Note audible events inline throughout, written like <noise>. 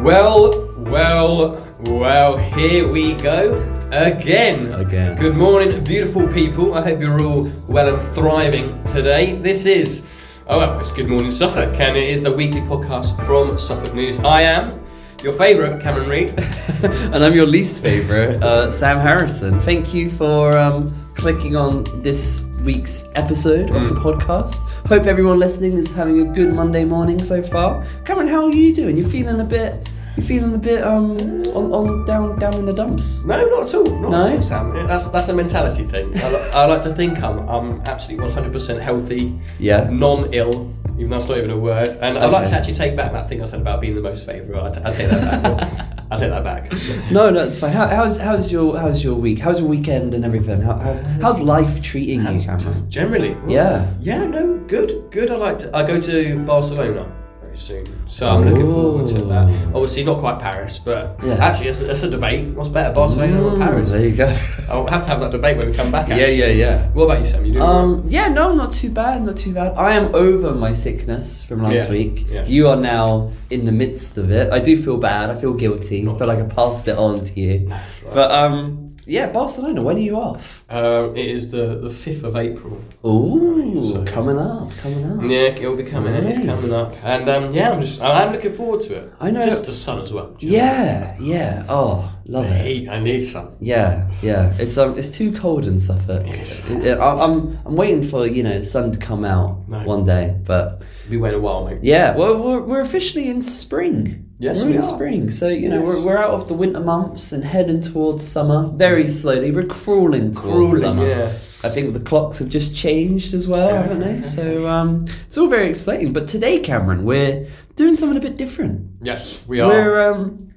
Well, well, well, here we go again. Again. Good morning, beautiful people. I hope you're all well and thriving today. This is, oh, well, it's Good Morning Suffolk, and it is the weekly podcast from Suffolk News. I am your favourite, Cameron Reid. <laughs> and I'm your least favourite, uh, Sam Harrison. Thank you for um, clicking on this week's episode of the podcast. Hope everyone listening is having a good Monday morning so far. Cameron, how are you doing? You're feeling a bit? You're feeling a bit um on, on down down in the dumps? No, not at all. Not No? at all, Sam. That's that's a mentality thing. I, li- I like to think I'm I'm absolutely 100% healthy, Yeah. non-ill, even though it's not even a word. And I'd like Okay. to actually take back that thing I said about being the most favourite. I, t- I take that back. <laughs> I take that back. <laughs> No, no, it's fine. How, how's how's your how's your week? How's your weekend and everything? How, how's how's life treating you, Cameron? Generally, well, Yeah. yeah, no, good, good. I like to. I go to Barcelona very soon, so I'm looking forward to that. Obviously, not quite Paris, but Yeah. actually, it's a, it's a debate. What's better, Barcelona or Mm, Paris? There you go. <laughs> I'll have to have that debate when we come back. yeah, Actually. yeah, yeah. What about you, Sam? You doing all Um, yeah, no, not too bad, not too bad. I am over my sickness from last Yeah, week. yeah. You are now in the midst of it. I do feel bad. I feel guilty. I feel like I passed it on to you. right. But um, yeah, Barcelona. When are you off? Um, it is the the fifth of April. Ooh, So- coming up, coming up. Yeah, it'll be coming. in, It's coming up, and um, yeah, I'm just I'm looking forward to it. I know- Just the sun as well. Yeah, yeah. Oh, love I it. hate. I need sun. Yeah, yeah. It's um, it's too cold in Suffolk. Yes. It- it- I- I'm I'm waiting for you know the sun to come out No. one day, but Be waiting a while, mate. Yeah, well, we're, we're officially in spring. Yes, we're we in are. spring. So, you know, Yes. we're, we're out of the winter months and heading towards summer very slowly. We're crawling towards Crawling, summer. yeah. I think the clocks have just changed as well, Yeah. haven't they? So, um, it's all very exciting. But today, Cameron, we're doing something a bit different. Yes, we are. We're um,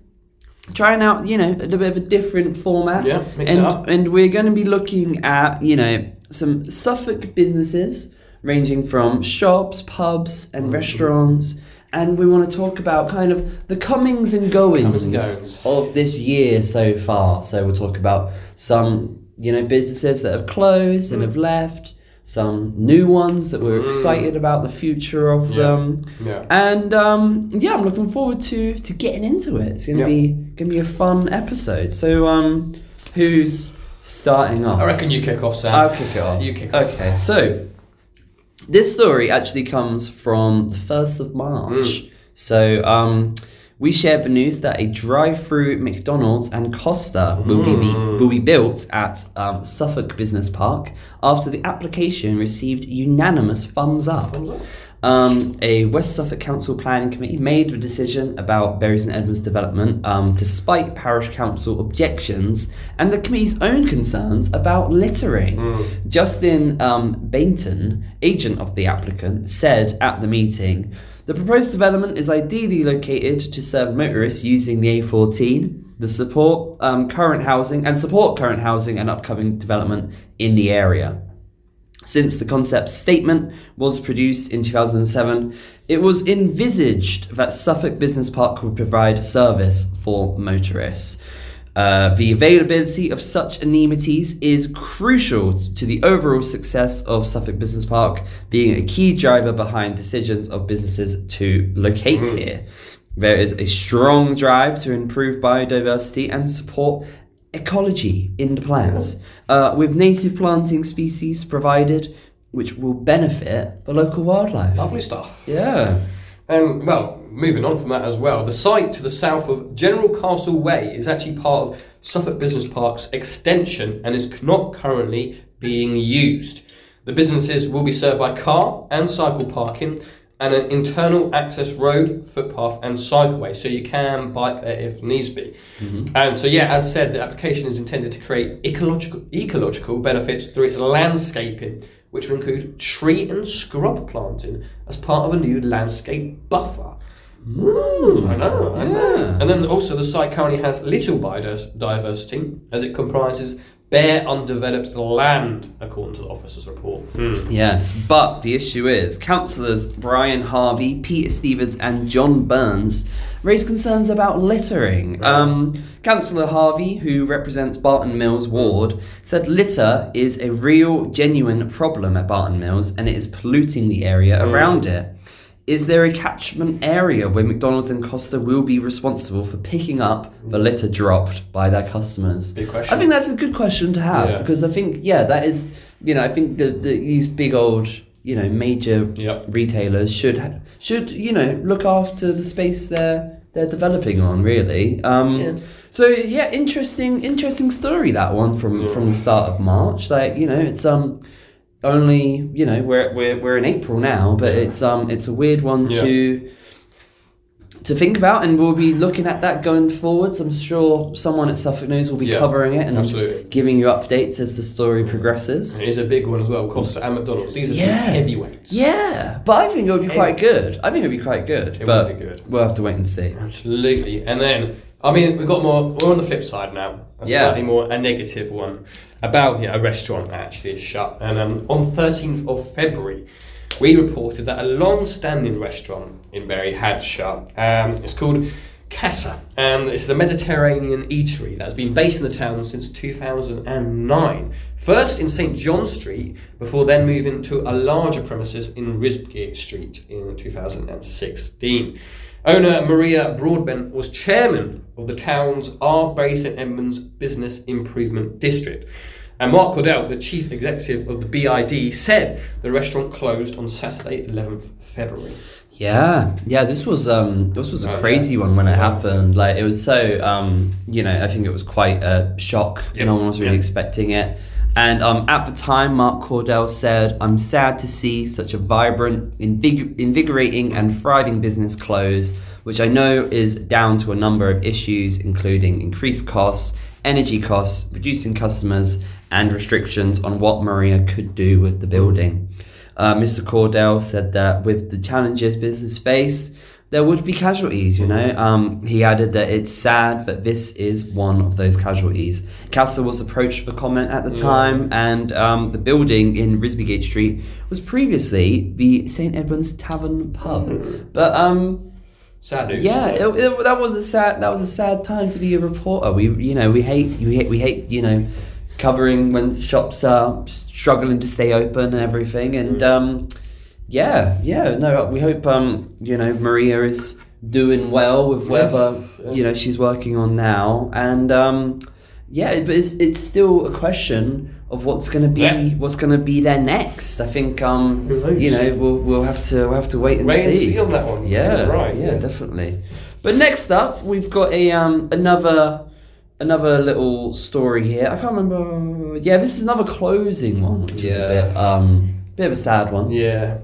trying out, you know, a little bit of a different format. Yeah, mix it and, up. And we're going to be looking at, you know, some Suffolk businesses ranging from shops, pubs, Mm-hmm. and restaurants. And we want to talk about kind of the comings and goings, Comings and goings. of this year so far. So we'll talk about some, you know, businesses that have closed Mm. and have left, some new ones that we're excited about the future of Yeah. them. Yeah. And um, yeah, I'm looking forward to to getting into it. It's gonna Yeah. be gonna be a fun episode. So um, who's starting off? I reckon you kick off, Sam. I'll kick it off. You kick off. Okay, so this story actually comes from the first of March. So um, we shared the news that a drive-through McDonald's and Costa will be, be will be built at um, Suffolk Business Park after the application received unanimous thumbs up. Thumbs up. Um, a West Suffolk Council Planning Committee made the decision about Bury St Edmunds development um, despite Parish Council objections and the committee's own concerns about littering. Justin um, Bainton, agent of the applicant, said at the meeting the proposed development is ideally located to serve motorists using the A14, the support um, current housing and support current housing and upcoming development in the area. Since the concept statement was produced in 2007, it was envisaged that Suffolk Business Park would provide service for motorists. Uh, the availability of such amenities is crucial to the overall success of Suffolk Business Park, being a key driver behind decisions of businesses to locate here. There is a strong drive to improve biodiversity and support ecology in the plants, uh, with native planting species provided, which will benefit the local wildlife. Lovely stuff. Yeah. And well, moving on from that as well, the site to the south of General Castle Way is actually part of Suffolk Business Park's extension and is not currently being used. The businesses will be served by car and cycle parking and an internal access road, footpath, and cycleway, so you can bike there if needs be. Mm-hmm. And so, yeah, as said, the application is intended to create ecological ecological benefits through its landscaping, which will include tree and scrub planting as part of a new landscape buffer. Hmm. I know, I know. Yeah. And then also, the site currently has little biodiversity as it comprises bare, undeveloped land, according to the officer's report. Yes, but the issue is councillors Brian Harvey, Peter Stevens, and John Burns raised concerns about littering. Um, Councillor Harvey, who represents Barton Mills ward, said litter is a real, genuine problem at Barton Mills and it is polluting the area around it. Is there a catchment area where McDonald's and Costa will be responsible for picking up the litter dropped by their customers? Big question. I think that's a good question to have Yeah. because I think yeah, that is you know I think the, the these big old you know major Yep. retailers should ha- should you know look after the space they're they're developing on really. Um, Yeah. So yeah, interesting interesting story that one from from the start of March. Like you know it's um only you know we're we're, we're in April now, but it's um it's a weird one Yeah. to to think about, and we'll be looking at that going forwards. I'm sure someone at Suffolk News will be Yeah, covering it and absolutely. giving you updates as the story progresses. It is a big one as well. Costa and McDonald's. These are Yeah. heavyweights. Yeah, but I think it would be quite good. I think it would be quite good. It but would be good. We'll have to wait and see. Absolutely. And then, I mean, we've got more, we're on the flip side now. A Yeah. slightly more, a negative one about know, a restaurant that actually is shut. And um, on 13th of February, we reported that a long standing restaurant in Bury had shut. Um, it's called Casa, and it's the Mediterranean eatery that has been based in the town since 2009. First in St John Street, before then moving to a larger premises in Risbygate Street in 2016. Owner Maria Broadbent was chairman of the town's are Bury St Edmunds Business Improvement District. And Mark Cordell, the chief executive of the BID, said the restaurant closed on Saturday, 11th February. Yeah, yeah. This was um, this was a Oh, crazy yeah. one when it Yeah. happened. Like it was so um, you know, I think it was quite a shock. Yep. No one was really Yep. expecting it. And um, at the time, Mark Cordell said, "I'm sad to see such a vibrant, invig- invigorating, and thriving business close, which I know is down to a number of issues, including increased costs, energy costs, reducing customers, and restrictions on what Maria could do with the building." Uh, Mr. Cordell said that with the challenges business faced, there would be casualties, you know. Um, he added that it's sad that this is one of those casualties. Casa was approached for comment at the time, and um, the building in Risbygate Street was previously the St. Edmunds Tavern pub. But um, Sad yeah, it, it- that was a sad that was a sad time to be a reporter. We you know we hate we hate we hate you know covering when shops are struggling to stay open and everything. And um, yeah, yeah, no, we hope um, you know Maria is doing well with whatever Yes, you know she's working on now. And um, yeah, but it's it's still a question of what's going to be Yeah. what's going to be there next. I think um, you know we'll we'll have to we'll have to wait and Wait and see. see on that one. Yeah, Right, yeah, yeah. definitely. But next up, we've got a um another another little story here. I can't remember. Yeah, this is another closing one, which is a Yeah. bit um bit of a sad one. Yeah.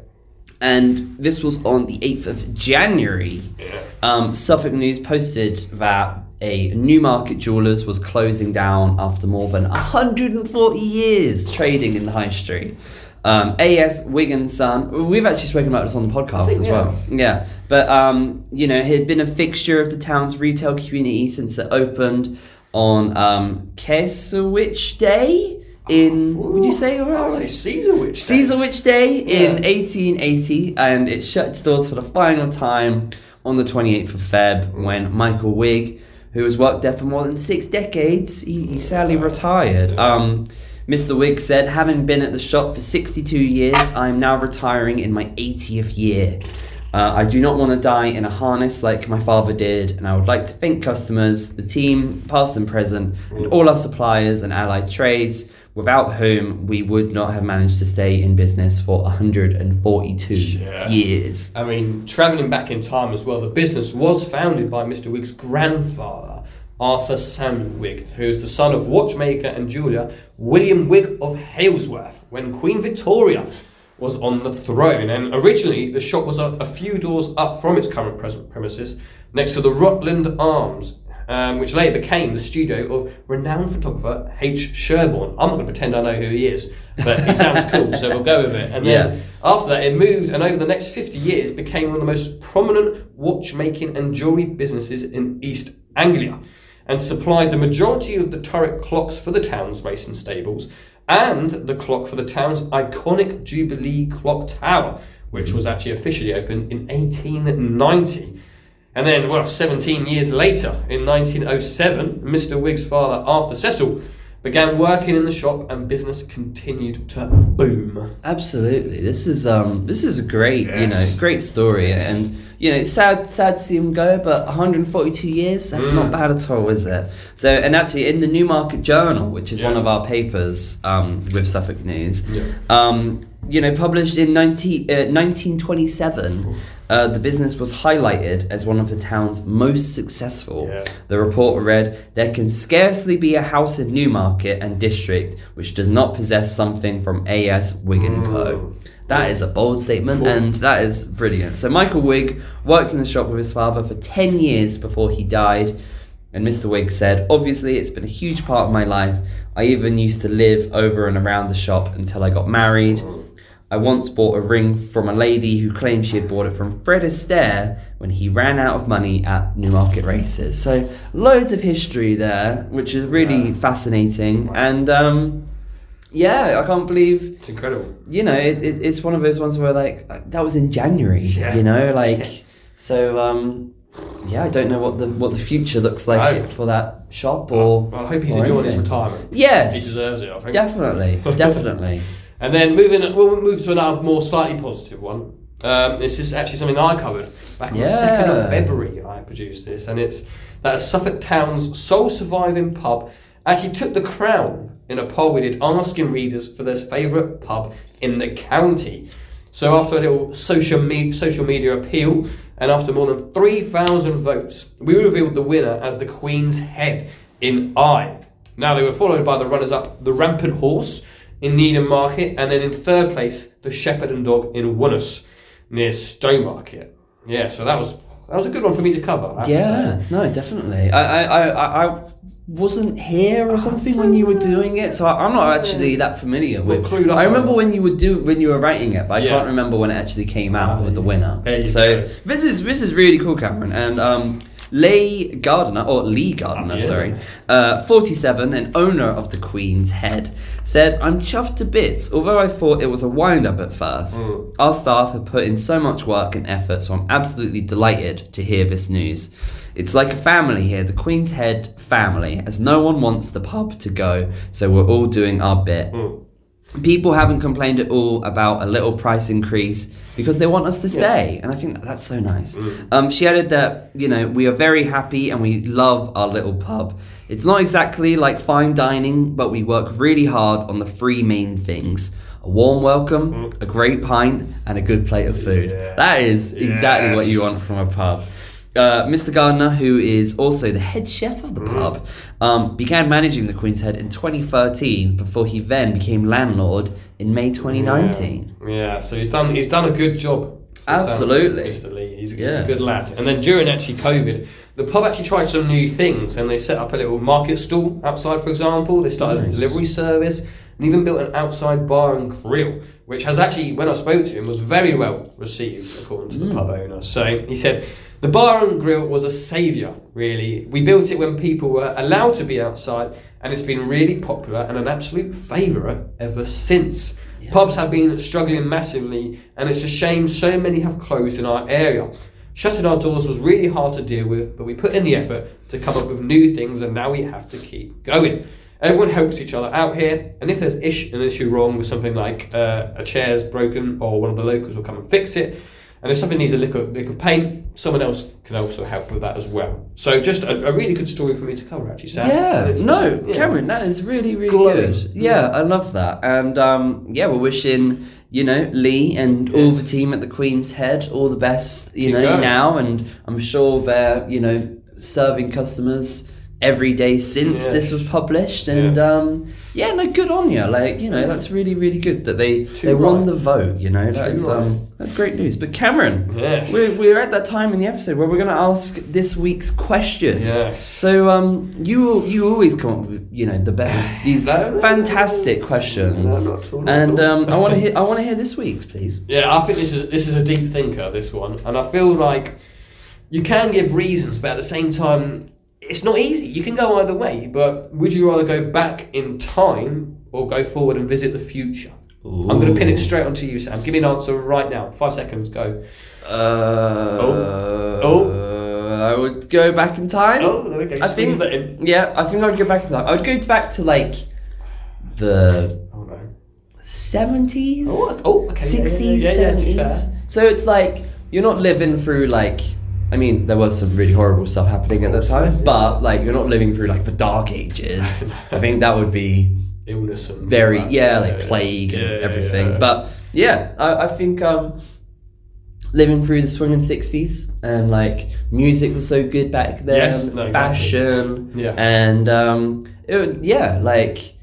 And this was on the eighth of January. Yeah. Um, Suffolk News posted that a Newmarket Jewelers was closing down after more than 140 years trading in the high street. Um, AS Wigg and Son, we've actually spoken about this on the podcast think as we well. Yeah, but um, you know, it had been a fixture of the town's retail community since it opened on um, Day in. would you say? I'll say Cesarewitch. Day. Cesarewitch Day in Yeah. 1880, and it shut its doors for the final time on the 28th of Feb when Michael Wigg, who has worked there for more than six decades, he, he sadly retired. Um, Mr. Wigg said, having been at the shop for 62 years, I am now retiring in my 80th year. Uh, I do not want to die in a harness like my father did, and I would like to thank customers, the team, past and present, and all our suppliers and allied trades, without whom we would not have managed to stay in business for 142 Yeah. years. I mean, travelling back in time as well, the business was founded by Mr. Wigg's grandfather, Arthur Samuel Wigg, who is the son of watchmaker and jeweller William Wigg of Halesworth, when Queen Victoria was on the throne. And originally, the shop was a, a few doors up from its current present premises, next to the Rutland Arms. Um, which later became the studio of renowned photographer H. Sherborne. I'm not going to pretend I know who he is, but he sounds cool, so we'll go with it. And then after that, it moved and over the next 50 years became one of the most prominent watchmaking and jewellery businesses in East Anglia and supplied the majority of the turret clocks for the town's racing stables and the clock for the town's iconic Jubilee Clock Tower, which was actually officially opened in 1890. And then, well, 17 years later, in 1907, Mr. Wigg's father, Arthur Cecil, began working in the shop, and business continued to boom. Absolutely, this is um, this is a great, you know, great story, and you know, it's sad, sad to see him go, but 142 years—that's Mm. not bad at all, is it? So, and actually, in the Newmarket Journal, which is one of our papers um, with Suffolk News, Yeah. um, you know, published in 19, uh, 1927. Uh, the business was highlighted as one of the town's most successful. Yeah. The report read, There can scarcely be a house in Newmarket and district which does not possess something from A.S. Wigg and Co. That is a bold statement Cool. and that is brilliant. So Michael Wigg worked in the shop with his father for 10 years before he died. And Mr. Wigg said, Obviously, it's been a huge part of my life. I even used to live over and around the shop until I got married. I once bought a ring from a lady who claimed she had bought it from Fred Astaire when he ran out of money at Newmarket races. So loads of history there, which is really Yeah. fascinating. And um, yeah, I can't believe It's incredible. you know it, it, it's one of those ones where like that was in January. Yeah. You know, <laughs> like Yeah. so. Um, yeah, I don't know what the what the future looks like for that shop or. Well, I hope he's enjoying his retirement. Yes, He deserves it, I think. definitely, definitely. <laughs> And then moving, we'll move to another more slightly positive one. Um, this is actually something I covered back on the second of February. I produced this, and it's that Suffolk Town's sole surviving pub actually took the crown in a poll we did, asking readers for their favourite pub in the county. So after a little social me- social media appeal, and after more than three thousand votes, we revealed the winner as the Queen's Head in Eye. Now they were followed by the runners-up, the Rampant Horse in Needham Market, and then in third place, the Shepherd and Dog in Onehouse near Stowmarket. Yeah, so that was that was a good one for me to cover. Have to Yeah, no, definitely. I, I, I, I- wasn't here or something when you were doing it, so I, I'm not actually that familiar with. I remember when you would do when you were writing it, but I Yeah. can't remember when it actually came out Ah, with the winner. so go. this is this is really cool, Cameron, and um. Leigh Gardner, or Lee Gardner, Oh, yeah. sorry, uh, 47 and owner of the Queen's Head, said, I'm chuffed to bits, although I thought it was a wind up at first. Mm. Our staff have put in so much work and effort, so I'm absolutely delighted to hear this news. It's like a family here, the Queen's Head family, as no one wants the pub to go, so we're all doing our bit. Mm. People haven't complained at all about a little price increase because they want us to stay, and I think that that's so nice. Um, she added that you know we are very happy and we love our little pub. It's not exactly like fine dining, but we work really hard on the three main things: a warm welcome, a great pint, and a good plate of food. Yeah. That is exactly what you want from a pub. Uh, Mr. Gardner, who is also the head chef of the pub, um, began managing the Queen's Head in 2013 before he then became landlord in May 2019. Yeah. Yeah, so he's done he's done a good job. Absolutely. Mr. Lee. He's, he's Yeah. a good lad. And then during actually COVID, the pub actually tried some new things and they set up a little market stall outside, for example. They started Nice. a delivery service and even built an outside bar and grill, which has actually, when I spoke to him, was very well received according to the pub owner. So he said. The bar and grill was a saviour, really. We built it when people were allowed to be outside, and it's been really popular and an absolute favourite ever since. Pubs have been struggling massively, and it's a shame so many have closed in our area. Shutting our doors was really hard to deal with, but we put in the effort to come up with new things, and now we have to keep going. Everyone helps each other out here, and if there's ish, an issue wrong with something like uh, a chair's broken, or one of the locals will come and fix it, and if something needs a lick of, lick of paint, someone else can also help with that as well. So just a, a really good story for me to cover, actually, Sam. Yeah, no, yeah. Cameron, that is really, really Glowing. good. Yeah, I love that. And um, yeah, we're wishing, you know, Lee and all the team at the Queen's Head all the best, you Keep know, going. now. And I'm sure they're, you know, serving customers every day since this was published. And Yeah. um, yeah, no, good on you. Like, you know, that's really, really good that they, Too they won right. the vote, you know. That's, right. um, that's great news. But Cameron, Yes. we're, we're at that time in the episode where we're going to ask this week's question. Yes. So um, you you always come up with you know the best <laughs> these No, fantastic no, questions, no, not all, not and um, I want to <laughs> hear I want to hear this week's please. Yeah, I think this is this is a deep thinker. This one, and I feel like you can give reasons, but at the same time, it's not easy. You can go either way. But would you rather go back in time or go forward and visit the future? I'm going to pin it straight onto you, Sam. Give me an answer right now. Five seconds. Go. Uh, Oh. I would go back in time. Oh, there we go. I Squeeze think. Yeah, I think I would go back in time. I would go back to like the Oh no. seventies, Oh, oh, okay. sixties, Yeah, yeah, yeah, yeah, seventies. So it's like you're not living through like. I mean, there was some really horrible stuff happening at the time, yeah. but like you're not living through like the dark ages. <laughs> I think that would be Illness and very yeah, like plague and Yeah, yeah, everything. yeah. But yeah, I, I think um, living through the swinging sixties and like music was so good back then, Yes, no, exactly. fashion, Yeah. and um, it yeah, like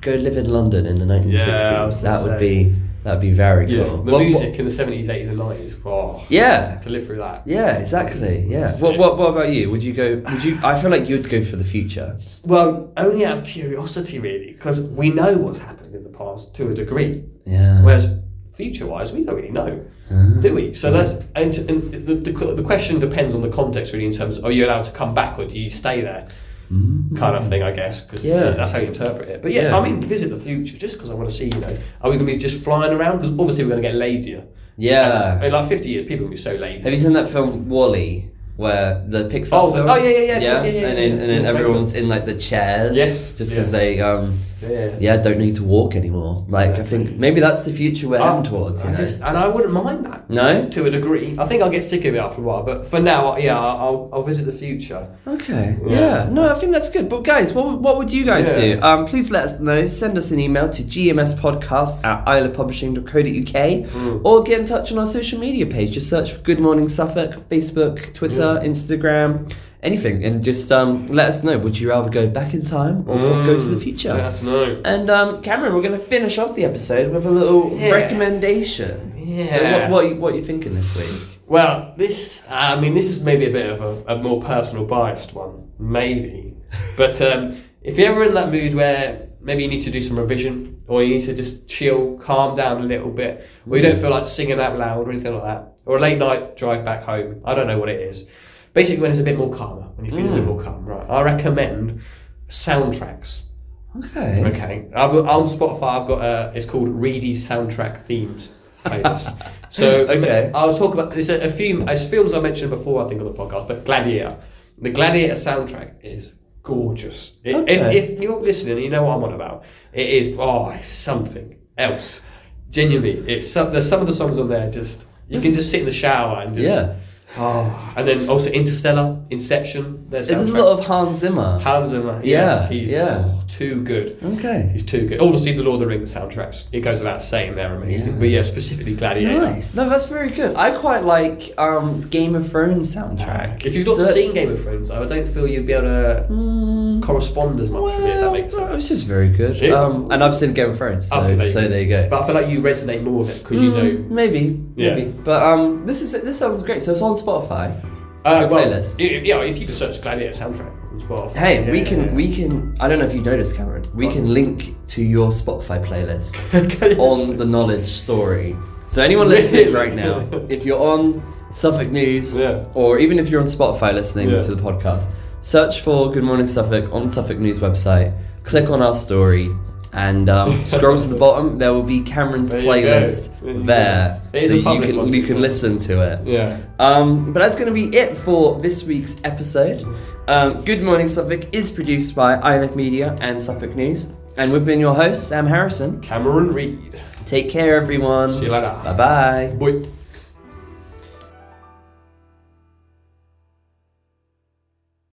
go live in London in the nineteen sixties. Yeah, I was sixties. gonna That would say. be that would be very yeah, cool. the What- what- music in the seventies, eighties, and nineties. Oh, yeah. to live through that. Yeah, exactly. Yeah. That's What, it. what, what about you? Would you go? Would you? I feel like you'd go for the future. Well, only out of curiosity, really, because we know what's happened in the past to a degree. Yeah. Whereas future-wise, we don't really know, ah. do we? So that's and, and the, the, the question depends on the context, really, in terms of are you allowed to come back or do you stay there, kind of thing, I guess, because Yeah. that's how you interpret it. But yeah, Yeah. I mean, visit the future just because I want to see, you know, are we going to be just flying around? Because obviously we're going to get lazier. Yeah. As- in like fifty years, people will be so lazy. Have you seen that film WALL-E, where the Pixar Oh, film? oh, yeah, yeah, yeah, yeah, course, yeah, yeah, and then, yeah, and then everyone's in like the chairs, Yes, just because they um yeah. yeah don't need to walk anymore. Like I think maybe that's the future we're heading towards. I just, and I wouldn't mind that. No? To a degree. I think I'll get sick of it after a while, but for now, yeah, I'll, I'll visit the future. Okay. Yeah. Yeah. No, I think that's good. But guys, what, what would you guys Yeah. do? Um, please let us know. Send us an email to gmspodcast at iliffepublishing.co.uk Hmm. or get in touch on our social media page. Just search for Good Morning Suffolk, Facebook, Twitter, Yeah. Instagram, anything. And just um, let us know. Would you rather go back in time or go to the future? Let us know. And um, Cameron, we're going to finish off the episode with a little Yeah. recommendation. Yeah. So what, what, are you, what are you thinking this week? Well, this, I mean, this is maybe a bit of a, a more personal biased one, maybe. <laughs> But um, if you're ever in that mood where maybe you need to do some revision or you need to just chill, calm down a little bit, or you don't feel like singing out loud or anything like that, or a late night drive back home, I don't know what it is. Basically, when it's a bit more calmer, when you're feel a bit mm. more calm, right? I recommend soundtracks. Okay. Okay, I've on Spotify. I've got a. It's called Reedy soundtrack themes playlist. <laughs> so Okay. I'll talk about there's a, a few as films I mentioned before. I think on the podcast, but Gladiator. The Gladiator soundtrack is gorgeous. It- Okay. If, if you're listening, and you know what I'm on about. It is. Oh, it's something else. Genuinely, it's some, there's some of the songs on there. Just you can just sit in the shower and just. Yeah. Oh, and then also Interstellar, Inception. There's Is this a lot of Hans Zimmer? Hans Zimmer. Yeah, he's yeah. oh, too good. Okay. He's too good. Obviously, the Lord of the Rings soundtracks, it goes without saying they're amazing. Yeah. But yeah, specifically Gladiator. Nice. No, that's very good. I quite like um, Game of Thrones soundtrack. If you've not So that's- seen Game of Thrones, I don't feel you'd be able to Mm, correspond as much with it, if that well, makes well, sense. it's just very good. Yeah. Um, and I've seen Game of Thrones, so, Okay, so there you go. But I feel like you resonate more with it because you know. Mm, maybe, Yeah. maybe. But um, this is this sounds great. So it's on Spotify. Uh, your well, playlist. Yeah, if you can search Gladiator soundtrack on Spotify. Hey, we can yeah. we can. I don't know if you noticed, Cameron. We What? can link to your Spotify playlist <laughs> on the knowledge story. So anyone listening right now, <laughs> if you're on Suffolk News, Yeah. or even if you're on Spotify listening Yeah. to the podcast, search for Good Morning Suffolk on Suffolk News website. Click on our story. And um, <laughs> scroll to the bottom. There will be Cameron's There playlist There there, go. It is so you can one, you can listen to it. Yeah. Um, but that's going to be it for this week's episode. Um, Good Morning Suffolk is produced by Iliffe Media and Suffolk News. And we've been your hosts, Sam Harrison. Cameron Reed. Take care, everyone. See you later. Bye bye.